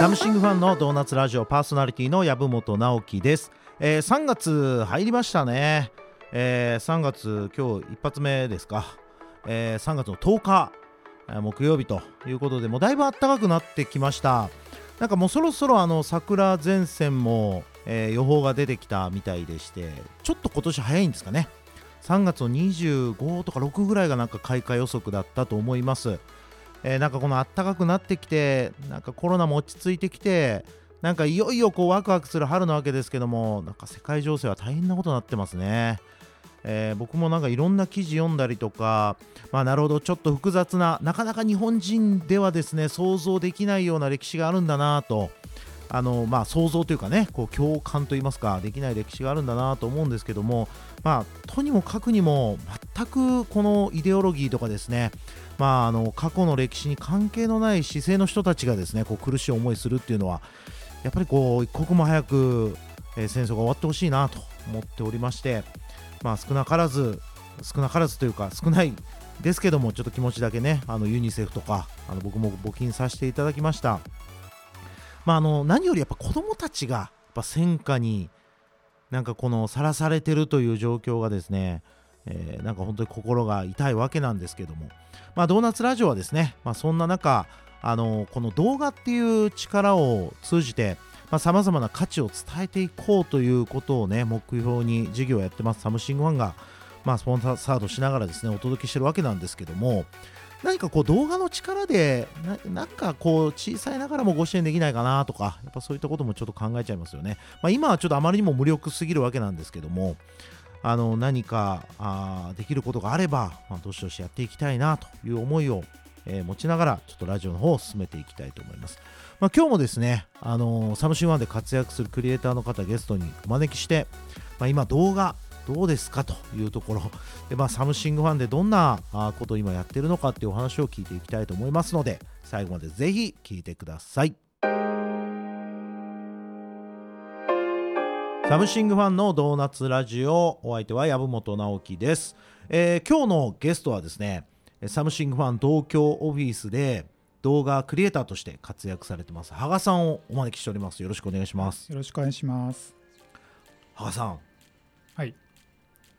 サムシングファンのドーナツラジオパーソナリティの籔本直樹です、えー3月入りましたね、えー3月今日一発目ですか、えー3月の10日、木曜日ということでもうだいぶ暖かくなってきました。なんかもうそろそろあの桜前線も、えー予報が出てきたみたいでしてちょっと今年早いんですかね。3月の25とか6ぐらいがなんか開花予測だったと思います。えーなんかこの暖かくなってきてなんかコロナも落ち着いてきてなんかいよいよこうワクワクする春なわけですけどもなんか世界情勢は大変なことになってますね、えー僕もなんかいろんな記事読んだりとかまあなるほどちょっと複雑ななかなか日本人ではですね想像できないような歴史があるんだなとあのまあ想像というかねこう共感といいますかできない歴史があるんだなと思うんですけどもまあとにもかくにも全くこのイデオロギーとかですねまあ、あの過去の歴史に関係のない姿勢の人たちがですねこう苦しい思いするっていうのはやっぱりこう一刻も早く、えー戦争が終わってほしいなと思っておりまして、まあ、少なからず少なからずというか少ないですけどもちょっと気持ちだけねあのユニセフとかあの僕も募金させていただきました、まあ、あの何よりやっぱ子どもたちがやっぱ戦火になんかこのさらされてるという状況がですねえーなんか本当に心が痛いわけなんですけども、まあ、ドーナツラジオはですね、まあ、そんな中あのこの動画っていう力を通じてさまざ、まな価値を伝えていこうということをね目標に事業をやってます。サムシングファンが、まあ、スポンサードしながらですねお届けしてるわけなんですけども何かこう動画の力でななんかこう小さいながらもご支援できないかなとかやっぱそういったこともちょっと考えちゃいますよね、まあ、今はちょっとあまりにも無力すぎるわけなんですけどもあの何かあできることがあれば、まあ、どしどしやっていきたいなという思いを、えー持ちながらちょっとラジオの方を進めていきたいと思います、まあ、今日もですね、あのーサムシンワンで活躍するクリエイターの方ゲストにお招きして、まあ、今動画どうですかというところで、まあ、サムシングファンでどんなことを今やってるのかっていうお話を聞いていきたいと思いますので最後までぜひ聞いてください。サムシングファンのドーナツラジオお相手は籔本直樹です、えー今日のゲストはですねサムシングファン東京オフィスで動画クリエイターとして活躍されてます羽賀さんをお招きしております。よろしくお願いします。よろしくお願いします。羽賀さん。はい、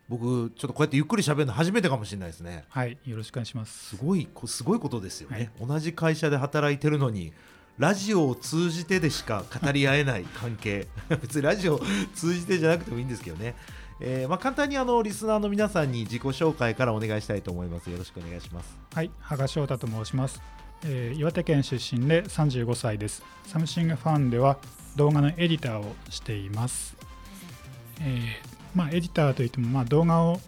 僕ちょっとこうやってゆっくり喋るの初めてかもしれないですね。はい、よろしくお願いします。す。ごいこすごいことですよね、同じ会社で働いてるのにラジオを通じてでしか語り合えない関係。別にラジオを通じてじゃなくてもいいんですけどね、えーまあ、簡単にあのリスナーの皆さんに自己紹介からお願いしたいと思います。よろしくお願いします。はい、羽賀翔太と申します、えー岩手県出身で35歳です。サムシングファンでは動画のエディターをしています。えーまあ、エディターといっても、まあ、動画を、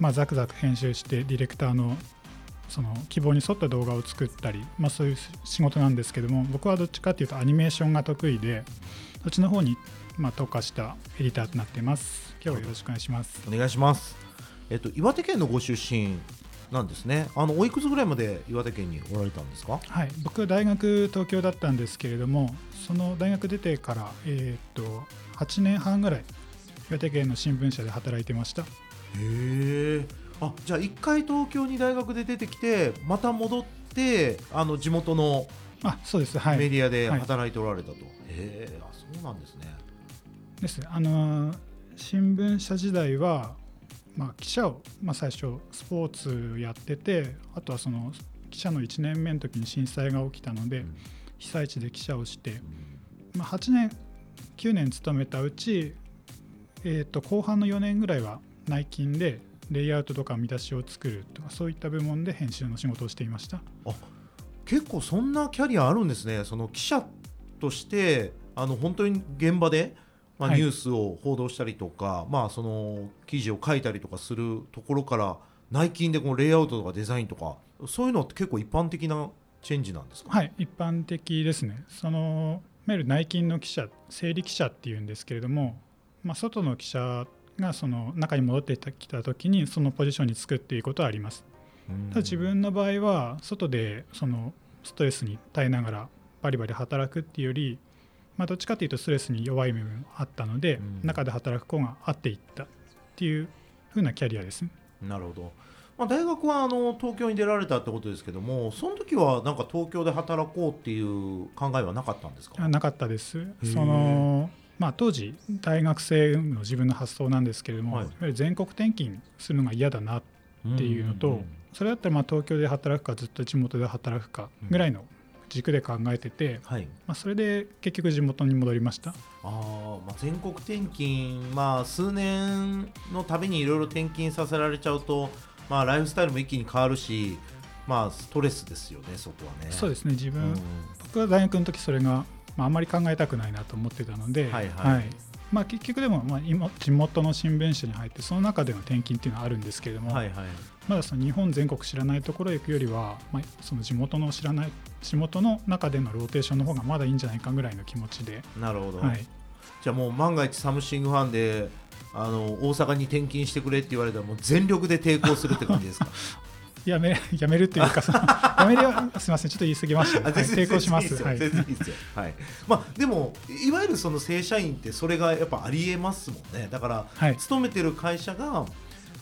まあ、ザクザク編集してディレクターのその希望に沿った動画を作ったり、まあ、そういう仕事なんですけども僕はどっちかというとアニメーションが得意でそっちの方に、まあ、特化したエディターとなっています。今日はよろしくお願いします。お願いします。えっと岩手県のご出身なんですね。あのおいくつぐらいまで岩手県におられたんですか？はい、僕は大学東京だったんですけれどもその大学出てから、えーっと8年半ぐらい岩手県の新聞社で働いてましたへえあじゃあ一回東京に大学で出てきてまた戻ってあの地元のあそうです。はい。メディアで働いておられたと、へえあそうなんですね。です。あのー新聞社時代は、まあ、記者を、まあ、最初スポーツやっててあとはその記者の1年目の時に震災が起きたので、うん。被災地で記者をして、まあ、8年9年勤めたうち、えー、と後半の4年ぐらいは内勤でレイアウトとか見出しを作るとかそういった部門で編集の仕事をしていました。結構そんなキャリアあるんですね。その記者としてあの本当に現場で、まあ、はい。ニュースを報道したりとか、まあその記事を書いたりとかするところから内勤でこのレイアウトとかデザインとかそういうのって結構一般的なチェンジなんですか、はい一般的ですね。そのいわゆる内勤の記者整理記者っていうんですけれども、まあ、外の記者がその中に戻ってきた時にそのポジションにつくっていうことはあります。うん。ただ自分の場合は外でそのストレスに耐えながらバリバリ働くっていうより、まあ、どっちかというとストレスに弱い部分もあったので、うん。中で働く方が合っていったっていう風なキャリアですね。なるほど。まあ、大学はあの東京に出られたってことですけどもその時はなんか東京で働こうっていう考えはなかったんですか？あなかったです。その、まあ、当時大学生の自分の発想なんですけれども、はい。全国転勤するのが嫌だなっていうのと、それだったらまあ東京で働くかずっと地元で働くかぐらいの軸で考えてて、はい。まあ、それで結局地元に戻りました。あー、まあ全国転勤、まあ、数年のたびにいろいろ転勤させられちゃうと、まあ、ライフスタイルも一気に変わるし、まあ、ストレスですよね、そこはね。そうですね自分、うん。僕は大学の時それが、まあ、あんまり考えたくないなと思ってたので、はいはい。まあ、結局でも、まあ、今地元の新聞社に入ってその中での転勤っていうのはあるんですけれども、はいはい。まだその日本全国知らないところへ行くよりは、まあ、その地元の知らない地元の中でのローテーションの方がまだいいんじゃないかぐらいの気持ちで、なるほど、はい、じゃあもう万が一サムシングファンであの大阪に転勤してくれって言われたらもう全力で抵抗するって感じですか？やめ やめるっていうかその やめるはすみませんちょっと言い過ぎました、はい、あ全然抵抗しま全然すはい。はい。まあでもいわゆるその正社員ってそれがやっぱありえますもんね。だからはい。勤めてる会社が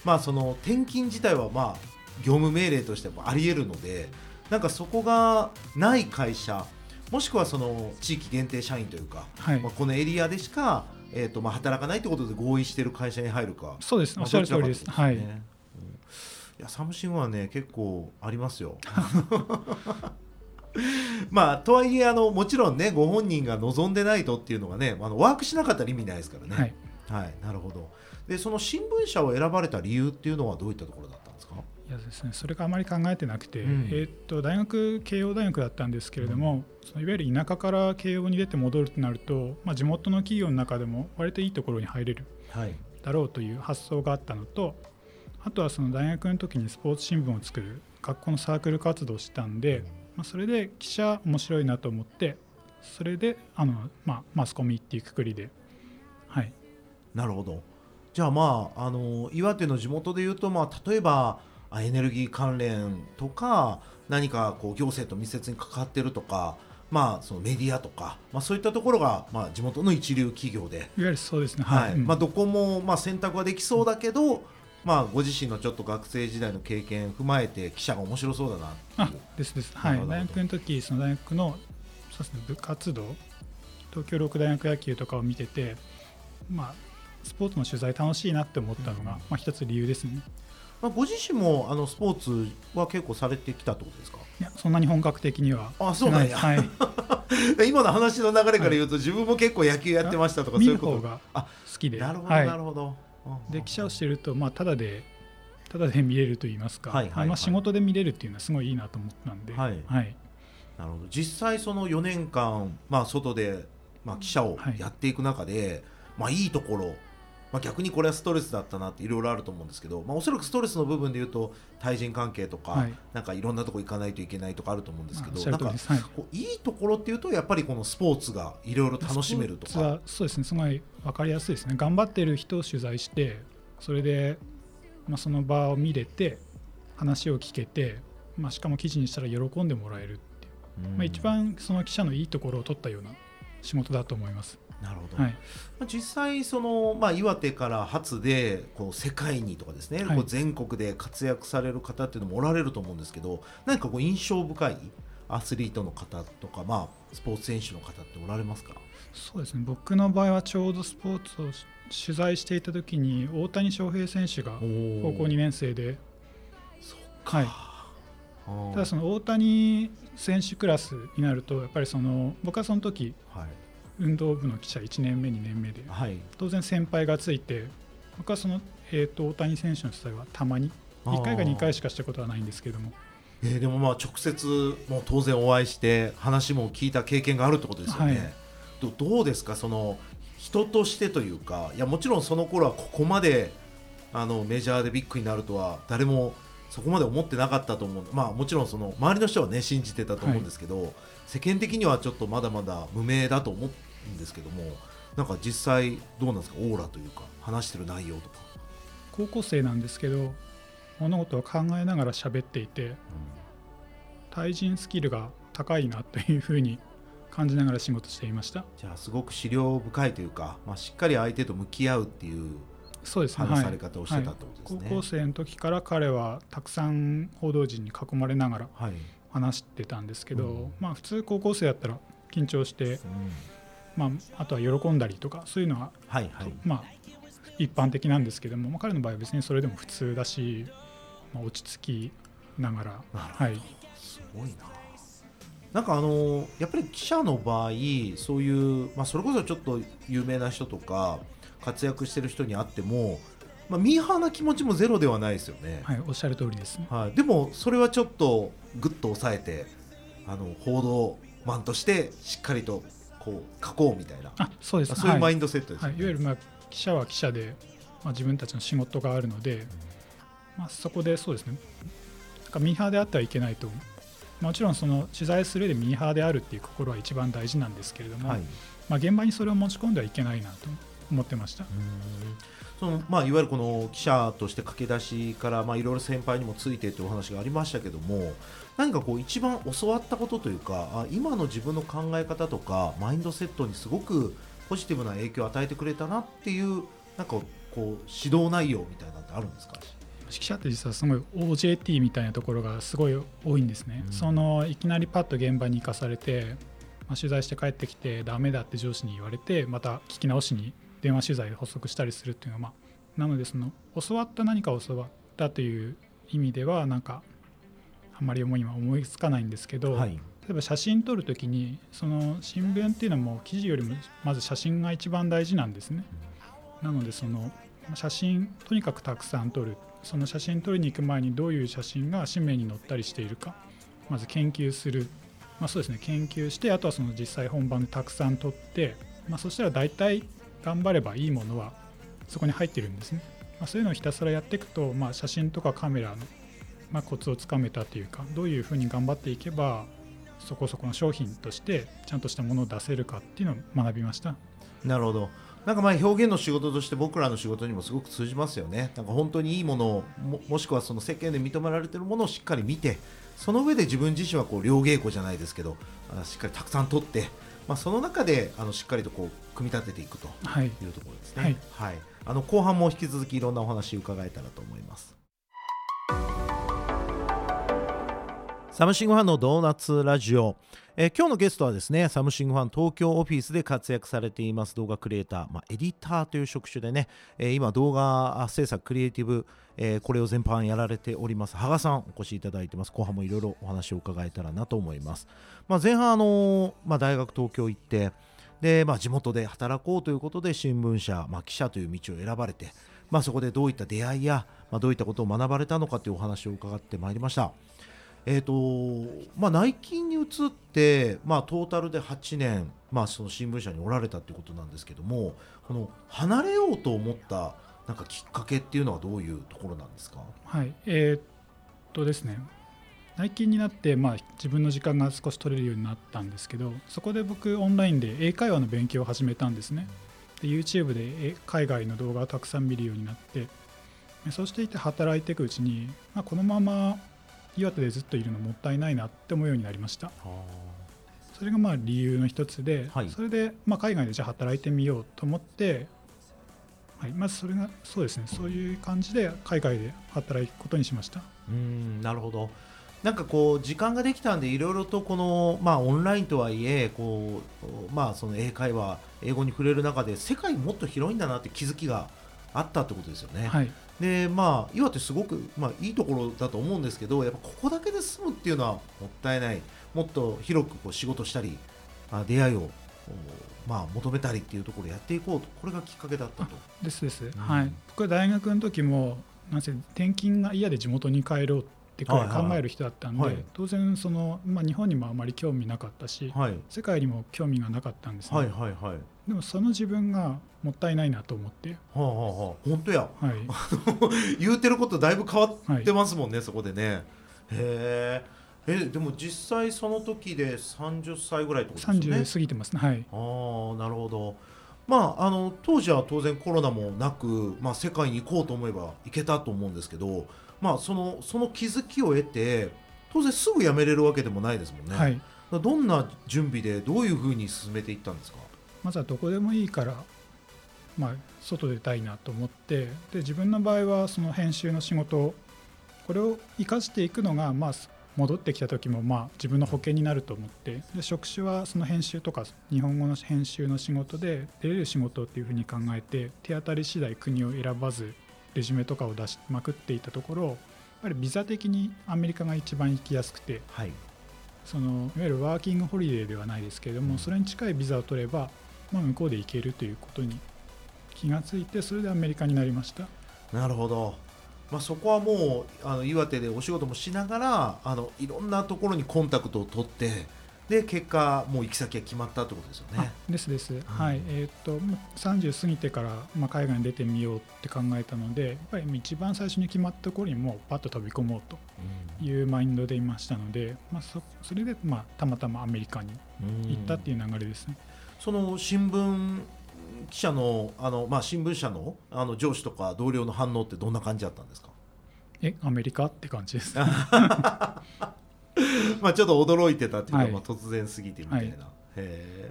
まあその転勤自体はまあ業務命令としてもありえるのでなんかそこがない会社もしくはその地域限定社員というか、はい。まあ、このエリアでしか、えー、とまあ働かないということで合意している会社に入るか。そうです。まあおっしゃる通りです。はいいやサムシングはね結構ありますよ。まあとはいえあのもちろんねご本人が望んでないとっていうのがねあのワークしなかったら意味ないですからね。はいはい、なるほど。でその新聞社を選ばれた理由っていうのはどういったところだったんですか？いやですね、それがあまり考えてなくて、うんえーっと大学慶応大学だったんですけれども、そのいわゆる田舎から慶応に出て戻るとなると、まあ、地元の企業の中でも割といいところに入れるはい。だろうという発想があったのとあとはその大学の時にスポーツ新聞を作る学校のサークル活動をしたんで、まあ、それで記者面白いなと思ってそれであの、まあ、マスコミっていうくくりで、はい、なるほど。じゃあまああの岩手の地元でいうとまあ例えばあエネルギー関連とか何かこう行政と密接に関わってるとか。まあ、そのメディアとか、まあ、そういったところが、まあ、地元の一流企業で、いわゆるそうですね、はい。うんまあ、どこも、まあ、選択はできそうだけど、まあ、ご自身のちょっと学生時代の経験踏まえて記者が面白そうだなってあいう。ですです、なはい、大学の時その大学のそうです、ね、部活動東京六大学野球とかを見てて、まあ、スポーツの取材楽しいなって思ったのが、うん。まあ、一つ理由ですね。まあ、ご自身もあのスポーツは結構されてきたってことですか？いやそんなに本格的にはあそうなんや。はい、今の話の流れから言うと、自分も結構野球やってましたとかそう見いうこと？があ好きで。なるほど、はい。なるほどで記者をしてると、まあ、ただでただで見れると言いますか、はいはいはい。まあ、仕事で見れるっていうのはすごいいいなと思ったんで、はい。はい。なるほど。実際その4年間、まあ、外で、まあ、記者をやっていく中で、まあ、いいところ、まあ、逆にこれはストレスだったなっていろいろあると思うんですけど、まあ、おそらくストレスの部分で言うと対人関係とか、はい。なんかいろんなとこ行かないといけないとかあると思うんですけど、なんかこういいところっていうとやっぱりこのスポーツがいろいろ楽しめるとか。スポーツはそうですねすごい分かりやすいですね。頑張ってる人を取材してそれで、まあ、その場を見れて話を聞けて、まあ、しかも記事にしたら喜んでもらえるっていう、うん。まあ、一番その記者のいいところを取ったような仕事だと思います、なるほど、はい、まあ実際その、まあ、岩手から初でこう世界にとかですね、はい。こう全国で活躍される方っていうのもおられると思うんですけど何かこう印象深いアスリートの方とか、まあ、スポーツ選手の方っておられますか？そうですね。僕の場合はちょうどスポーツを取材していた時に大谷翔平選手が高校2年生で、はい、ただその大谷選手クラスになるとやっぱりその僕はその時はい運動部の記者1年目2年目で。はい。当然先輩がついて僕はその、えー、と大谷選手の取材はたまに。1回か2回しかしたことはないんですけども。えーでもまあ直接もう当然お会いして話も聞いた経験があるってことですよね、はい。どどうですか？その人としてというかいやもちろんその頃はここまであのメジャーでビッグになるとは誰もそこまで思ってなかったと思うまあもちろんその周りの人はね信じてたと思うんですけど、世間的にはちょっとまだまだ無名だと思うんですけどもなんか実際どうなんですか？オーラというか話してる内容とか、高校生なんですけど物事を考えながら喋っていて対人スキルが高いなというふうに感じながら仕事していました。じゃあすごく資料深いというか、まあ、しっかり相手と向き合うっていうそうですね。話され方をしてたってことですね。高校生の時から彼はたくさん報道陣に囲まれながらはい、話してたんですけど、うん。まあ普通高校生だったら緊張して、うんまあ、あとは喜んだりとかそういうのは、はいはいまあ一般的なんですけども、まあ、彼の場合は別にそれでも普通だし、まあ、落ち着きながらはいすごいな。なんかあのやっぱり記者の場合そういう、まあ、それこそちょっと有名な人とか活躍してる人に会っても、まあ、ミーハーな気持ちもゼロではないですよね。はい、おっしゃる通りですね。はい、でもそれはちょっとぐっと抑えてあの報道マンとしてしっかりとこう書こうみたいな。あそうです。そういうマはい。インドセットですはい、よね。いわゆる、まあ、記者は記者で、まあ、自分たちの仕事があるので、まあ、そこでそうですね。なんかミーハーであってはいけないと。もちろんその取材する上でミーハーであるっていう心は一番大事なんですけれども、はい。まあ、現場にそれを持ち込んではいけないなと思ってました。そのまあ、いわゆるこの記者として駆け出しからまあいろいろ先輩にもついてというお話がありましたけども何かこう一番教わったことというかあ今の自分の考え方とかマインドセットにすごくポジティブな影響を与えてくれたなっていうなんかこう指導内容みたいなのってあるんですか？指揮者って実はすごい OJT みたいなところがすごい多いんですね、うん。そのいきなりパッと現場に行かされて、まあ、取材して帰ってきてダメだって上司に言われてまた聞き直しに電話取材で補足したりするっていうのは、まあ、なのでその教わった何かを教わったという意味ではなんかあんまりもう今思いつかないんですけど、はい。例えば写真撮るときにその新聞っていうのはもう記事よりもまず写真が一番大事なんですね。なのでその写真とにかくたくさん撮る。その写真撮りに行く前にどういう写真が紙面に載ったりしているか。まず研究する、まあ、そうですね。研究してあとはその実際本番でたくさん撮って、まあ、そしたら大体頑張ればいいものはそこに入ってるんですね、まあ、そういうのをひたすらやっていくと、まあ、写真とかカメラの、まあ、コツをつかめたというかどういうふうに頑張っていけばそこそこの商品としてちゃんとしたものを出せるかっていうのを学びました。なるほど。なんかまあ表現の仕事として僕らの仕事にもすごく通じますよね。なんか本当にいいものをももしくはその世間で認められているものをしっかり見て、その上で自分自身はこう両稽古じゃないですけど、あしっかりたくさん取って、まあその中であのしっかりとこう組み立てていくとはい、いうところですね。はい。あの後半も引き続きいろんなお話伺えたらと思います。サムシングファンのドーナツラジオ、えー今日のゲストはですねサムシングファン東京オフィスで活躍されています動画クリエイター、まあ、エディターという職種でね、えー今動画制作クリエイティブ、えーこれを全般やられております。羽賀さんお越しいただいてます。後半もいろいろお話を伺えたらなと思います、まあ、前半あのまあ、大学東京行ってで、まあ、地元で働こうということで新聞社、まあ、記者という道を選ばれて、まあ、そこでどういった出会いや、まあ、どういったことを学ばれたのかというお話を伺ってまいりました。えーとまあ、内勤に移って、まあ、トータルで8年、まあ、その新聞社におられたということなんですけどもこの離れようと思ったなんかきっかけっていうのはどういうところなんですか？はい、えーっとですね。内勤になって、まあ、自分の時間が少し取れるようになったんですけどそこで僕オンラインで英会話の勉強を始めたんですね。で YouTube でえ海外の動画をたくさん見るようになってそうしていて働いていくうちに、まあ、このまま岩手でずっといるのもったいないなって思うようになりました。それがまあ理由の一つで、はい。それでまあ海外でじゃあ働いてみようと思って、はい、まずそれがそうですね。そういう感じで海外で働くことにしました。うーんなるほど。なんかこう時間ができたんでいろいろとこの、まあ、オンラインとはいえこう、まあ、その英会話英語に触れる中で世界もっと広いんだなって気づきがあったってことですよね。はいでまあ岩手すごく、まあ、いいところだと思うんですけどやっぱここだけで済むっていうのはもったいない。もっと広くこう仕事したりあ出会いを、おまあ、求めたりっていうところをやっていこうと。これがきっかけだったと。ですです、ん。はい。僕は大学の時もなんせ転勤が嫌で地元に帰ろうって考える人だったんで、はい。当然その、まあ、日本にもあまり興味なかったし、はい、世界にも興味がなかったんですね、はいはいはいでもその自分がもったいないなと思って、はあはあはあ。本当や。はい、言うてることだいぶ変わはいってますもんね、そこでね。へえ。えでも実際その時で30歳ぐらいってことですよね？30過ぎてますね。はい。ああなるほど。まああの当時は当然コロナもなく、まあ、世界に行こうと思えば行けたと思うんですけど、まあ、そのその気づきを得て当然すぐ辞めれるわけでもないですもんね、はい、どんな準備でどういうふうに進めていったんですか？まずはどこでもいいからまあ、外出たいなと思ってで自分の場合はその編集の仕事これを生かしていくのが、まあ、戻ってきた時もまあ自分の保険になると思ってで職種はその編集とか日本語の編集の仕事で出れる仕事っていうふうに考えて手当たり次第国を選ばずレジュメとかを出しまくっていたところやっぱりビザ的にアメリカが一番行きやすくてはい。そのいわゆるワーキングホリデーではないですけれども、うん。それに近いビザを取れば、まあ、向こうで行けるということに気がついてそれでアメリカになりました。なるほど、まあ、そこはもうあの岩手でお仕事もしながらあのいろんなところにコンタクトを取ってで結果もう行き先が決まったってことですよね。あですです、はい。えーっとまあ30過ぎてから、まあ、海外に出てみようって考えたのでやっぱり一番最初に決まったところにもうパッと飛び込もうというマインドでいましたので、まあ、そそれで、まあ、たまたまアメリカに行ったっていう流れですね、その新聞記者のあの、まあ、新聞社のあの上司とか同僚の反応ってどんな感じだったんですか？えアメリカって感じです。まあちょっと驚いてたっていうか、はい。まあ、突然すぎてみたいな、はい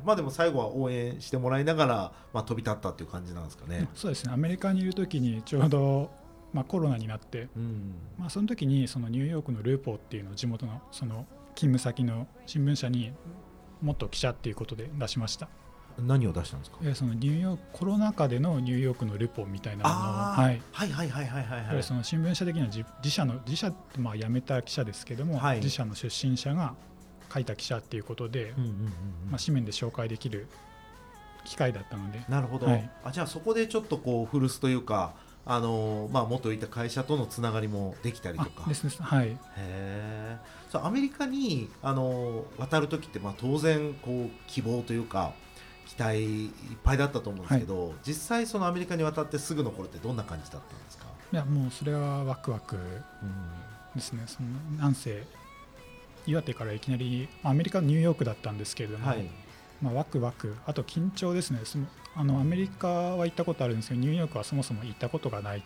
まあでも最後は応援してもらいながら、まあ、飛び立ったっていう感じなんですかね。そうですね。アメリカにいる時にちょうど、まあ、コロナになってうん。まあ、その時にそのニューヨークのルーポーっていうのを地元のその勤務先の新聞社にもっと記者っていうことで出しました。何を出したんですか？えそのニューヨークコロナ禍でのニューヨークのルポみたいなものはい。はいはいはいはいはいはい。その新聞社的には自自社の自社ってまあ辞めた記者ですけども、はい。自社の出身者が書いた記者っていうことで、うんうんうんうん。まあ、紙面で紹介できる機会だったので。なるほど、はい。あじゃあそこでちょっとこう古巣というかあのーまあ、元いた会社とのつながりもできたりとあかですです。はい。へえそうアメリカにあの渡る時ってまあ当然こう希望というか期待いっぱいだったと思うんですけど、実際そのアメリカに渡ってすぐの頃ってどんな感じだったんですか、いやもうそれはワクワクですね。そのなんせ岩手からいきなりアメリカのニューヨークだったんですけれども、はいまあ、ワクワク。あと緊張ですね。そのあのアメリカは行ったことあるんですけどニューヨークはそもそも行ったことがない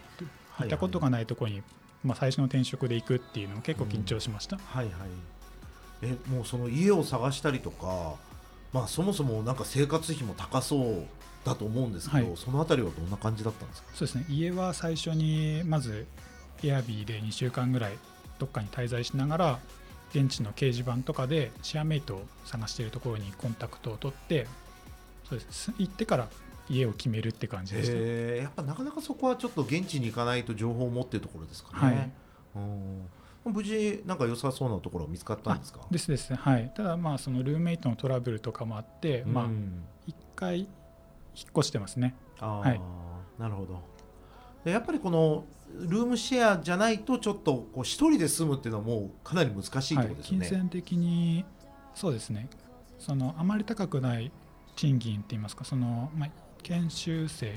行ったことがないところに、まあ、最初の転職で行くっていうのも結構緊張しました、はいはい。えもうその家を探したりとか、まあ、そもそもなんか生活費も高そうだと思うんですけど、はい。そのあたりはどんな感じだったんですか？そうですね。家は最初にまずエアビーで2週間ぐらいどっかに滞在しながら現地の掲示板とかでシェアメイトを探しているところにコンタクトを取ってそうです。行ってから家を決めるって感じでした、へえやっぱなかなかそこはちょっと現地に行かないと情報を持ってるところですかはい。ね、うん。無事なんか良さそうなところ見つかったんですか？ですです。ねはい。ただまあそのルームメイトのトラブルとかもあって、まあうん。一回引っ越してますね。はい。なるほどでやっぱりこのルームシェアじゃないとちょっとこう一人で住むっていうのはもうかなり難しいっことですよね、金銭的にそうですね。そのあまり高くない賃金って言いますか。その、まあ、研修生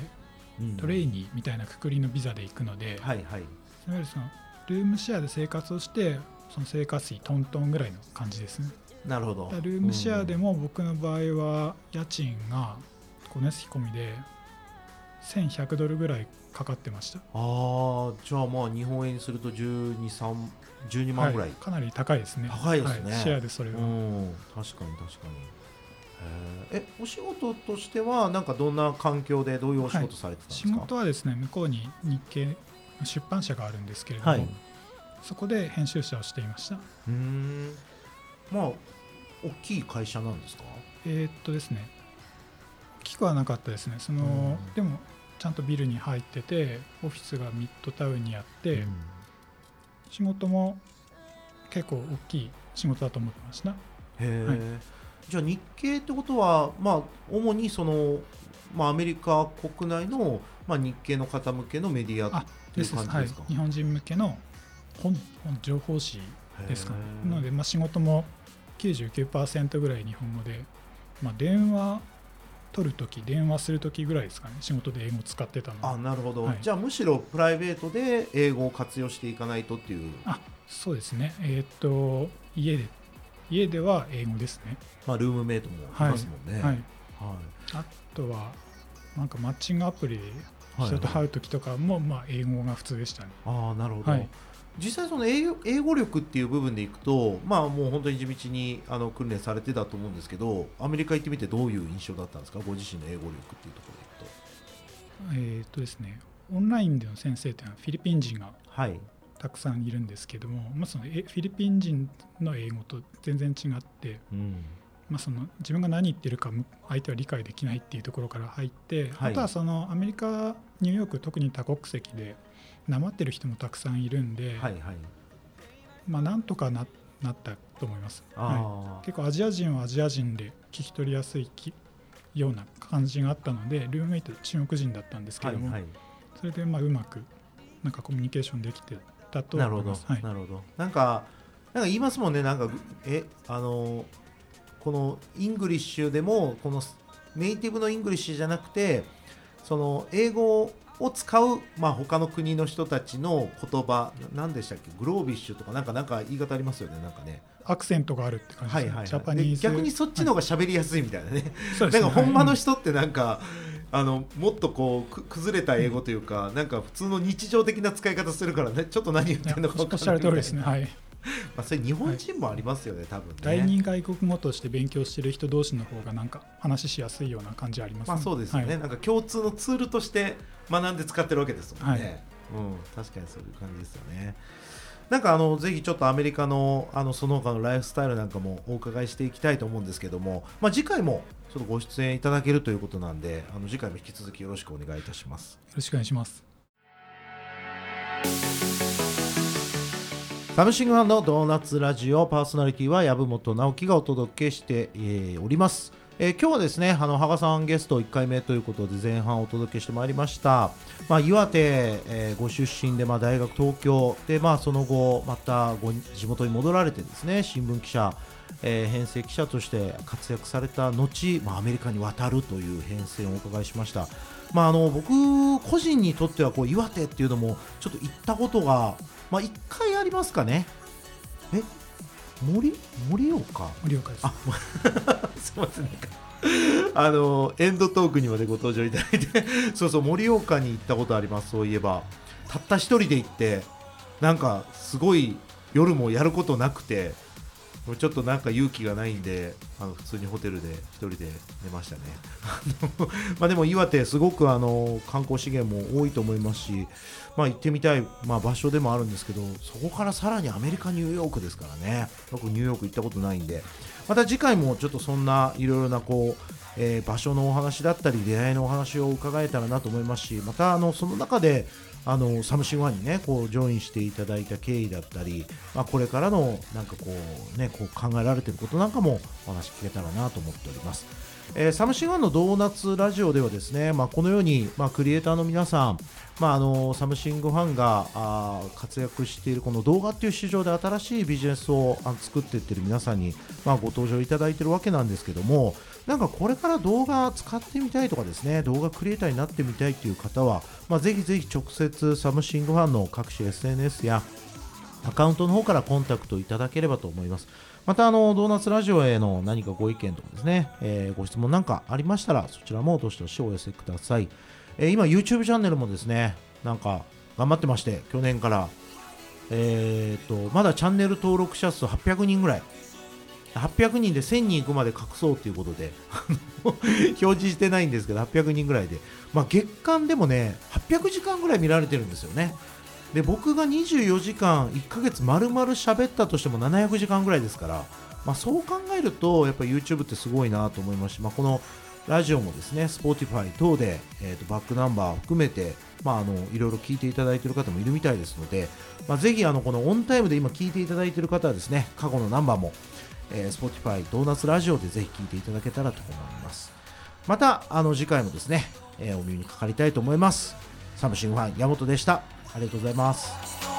うん。トレーニーみたいなくくりのビザで行くので、い、わはい。はいゆるそのルームシェアで生活をしてその生活費トントンぐらいの感じですね。なるほど。ルームシェアでも僕の場合は家賃が光熱費込みで1100ドルぐらいかかってました。ああじゃあまあ日本円にすると123 12万ぐらい、はいかなり高いですね。高いですね。はいシェアでそれは、うん確かに確かに。えお仕事としてはなんかどんな環境でどういうお仕事されてたんですか、仕事はですね向こうに日系出版社があるんですけれども、はい。そこで編集者をしていました。うーん。まあ大きい会社なんですか？えーっとですね大きくはなかったですね。その、うん。でもちゃんとビルに入っててオフィスがミッドタウンにあって、うん。仕事も結構大きい仕事だと思ってましたへえ、はい。じゃあ日系ってことはまあ主にそのまあアメリカ国内のまあ日系の方向けのメディアあっていう感じですか？日本人向けの本本情報誌ですか。ねなので、まあ、仕事も99%ぐらい日本語で、まあ、電話取るとき電話するときぐらいですかね。仕事で英語使ってたの。あなるほど、はい。じゃあむしろプライベートで英語を活用していかないとっていう、あそうですね。えーっと家で家では英語ですね。まあ、ルームメイトもいますもんね、はい。はい。あとはなんかマッチングアプリではい。人と会う時とかも、まあ、英語が普通でしたね。ああなるほど、はい実際その英語英語力っていう部分でいくとまあもう本当に地道にあの訓練されてたと思うんですけどアメリカ行ってみてどういう印象だったんですか？ご自身の英語力っていうところでいくと。えっ、とですねオンラインでの先生というのはフィリピン人がはい。たくさんいるんですけども、まあ、そのえフィリピン人の英語と全然違って、うんまあ、その自分が何言ってるかむ相手は理解できないっていうところから入って、はい。あとはそのアメリカニューヨーク特に多国籍でなまってる人もたくさんいるんで、はいはい。まあ、なんとかななったと思います、はい、結構アジア人はアジア人で聞き取りやすいきような感じがあったのでルームメイト中国人だったんですけども、はいはい。それでまあうまくなんかコミュニケーションできてたとなるほど。思います。はい。なるほど。なんかなんか言いますもんね。なんかえあのこのイングリッシュでもこのネイティブのイングリッシュじゃなくてその英語を使う、まあ、他の国の人たちの言葉な何でしたっけ？グロービッシュとかなんかなんか言い方ありますよねなんかね。アクセントがあるって感じですね。はいはい、はい。逆にそっちの方が喋りやすいみたいなね、そうですね。なんか本場のはい人ってなんか、あのもっとこうく崩れた英語というか、なんか普通の日常的な使い方するからね。ちょっと何言ってるのか分かおっしゃるんな。いみたいな通りですね。はい。まあ、それ日本人もありますよね、多分ね。第二外国語として勉強してる人同士の方がなんか話しやすいような感じありますまあそうですよね、はいなんか共通のツールとして学んで使ってるわけですもんね。はいうん、確かにそういう感じですよね。なんかあのぜひちょっとアメリカのあのその他のライフスタイルなんかもお伺いしていきたいと思うんですけども、まあ、次回もちょっとご出演いただけるということなんで、あの次回も引き続きよろしくお願いいたします。よろしくお願いします。サムシングファンのドーナツラジオパーソナリティは籔本直樹がお届けして、えーおります。えー今日はですね、あの羽賀さんゲスト1回目ということで前半お届けしてまいりました。まあ、岩手、えーご出身で、まあ、大学東京で、まあ、その後またご地元に戻られてですね新聞記者、えー編成記者として活躍された後、まあ、アメリカに渡るという変遷をお伺いしました。まあ、あの僕個人にとってはこう岩手っていうのもちょっと行ったことが、まあ、1回ありますかね。え森盛岡？盛岡です。あ すみませんあのエンドトークにまでご登場いただいて。そうそう盛岡に行ったことありますそういえば。たった一人で行ってなんかすごい夜もやることなくてちょっとなんか勇気がないんであの普通にホテルで一人で寝ましたね。までも岩手すごくあの観光資源も多いと思いますしまあ行ってみたい、まあ、場所でもあるんですけどそこからさらにアメリカニューヨークですからね。僕ニューヨーク行ったことないんで。また次回もちょっとそんないろいろなこう、えー場所のお話だったり出会いのお話を伺えたらなと思いますしまたあのその中であのサムシングファンにねこうジョインしていただいた経緯だったり、まあ、これからのなんかこうねこう考えられていることなんかもお話聞けたらなと思っております。えーサムシングファンのドーナツラジオではですね、まあ、このように、まあ、クリエイターの皆さん、まあ、あのサムシングファンがあ活躍しているこの動画っていう市場で新しいビジネスをあ作っていってる皆さんに、まあ、ご登場いただいてるわけなんですけどもなんかこれから動画使ってみたいとかですね動画クリエイターになってみたいという方は、まあ、ぜひぜひ直接サムシングファンの各種 SNS やアカウントの方からコンタクトいただければと思います。またあのドーナツラジオへの何かご意見とかですね、えーご質問なんかありましたらそちらもどしどしお寄せください。えー今 YouTube チャンネルもですね、なんか頑張ってまして、去年から、えー、とまだチャンネル登録者数800人ぐらい。800人で1000人いくまで隠そうということで 表示してないんですけど800人ぐらいで、まあ、月間でもね800時間ぐらい見られてるんですよねで僕が24時間1ヶ月丸々喋ったとしても700時間ぐらいですから、まあ、そう考えるとやっぱ YouTube ってすごいなと思いますし、まあ、このラジオもですね Spotify 等で、えーとバックナンバー含めて、まあ、あのいろいろ聞いていただいている方もいるみたいですので、まあ、ぜひあのこのオンタイムで今聞いていただいている方はですね過去のナンバーも、えー Spotify ドーナツラジオでぜひ聞いていただけたらと思います。またあの次回もですね、えーお耳にかかりたいと思います。サムシングファン山本でした。ありがとうございます。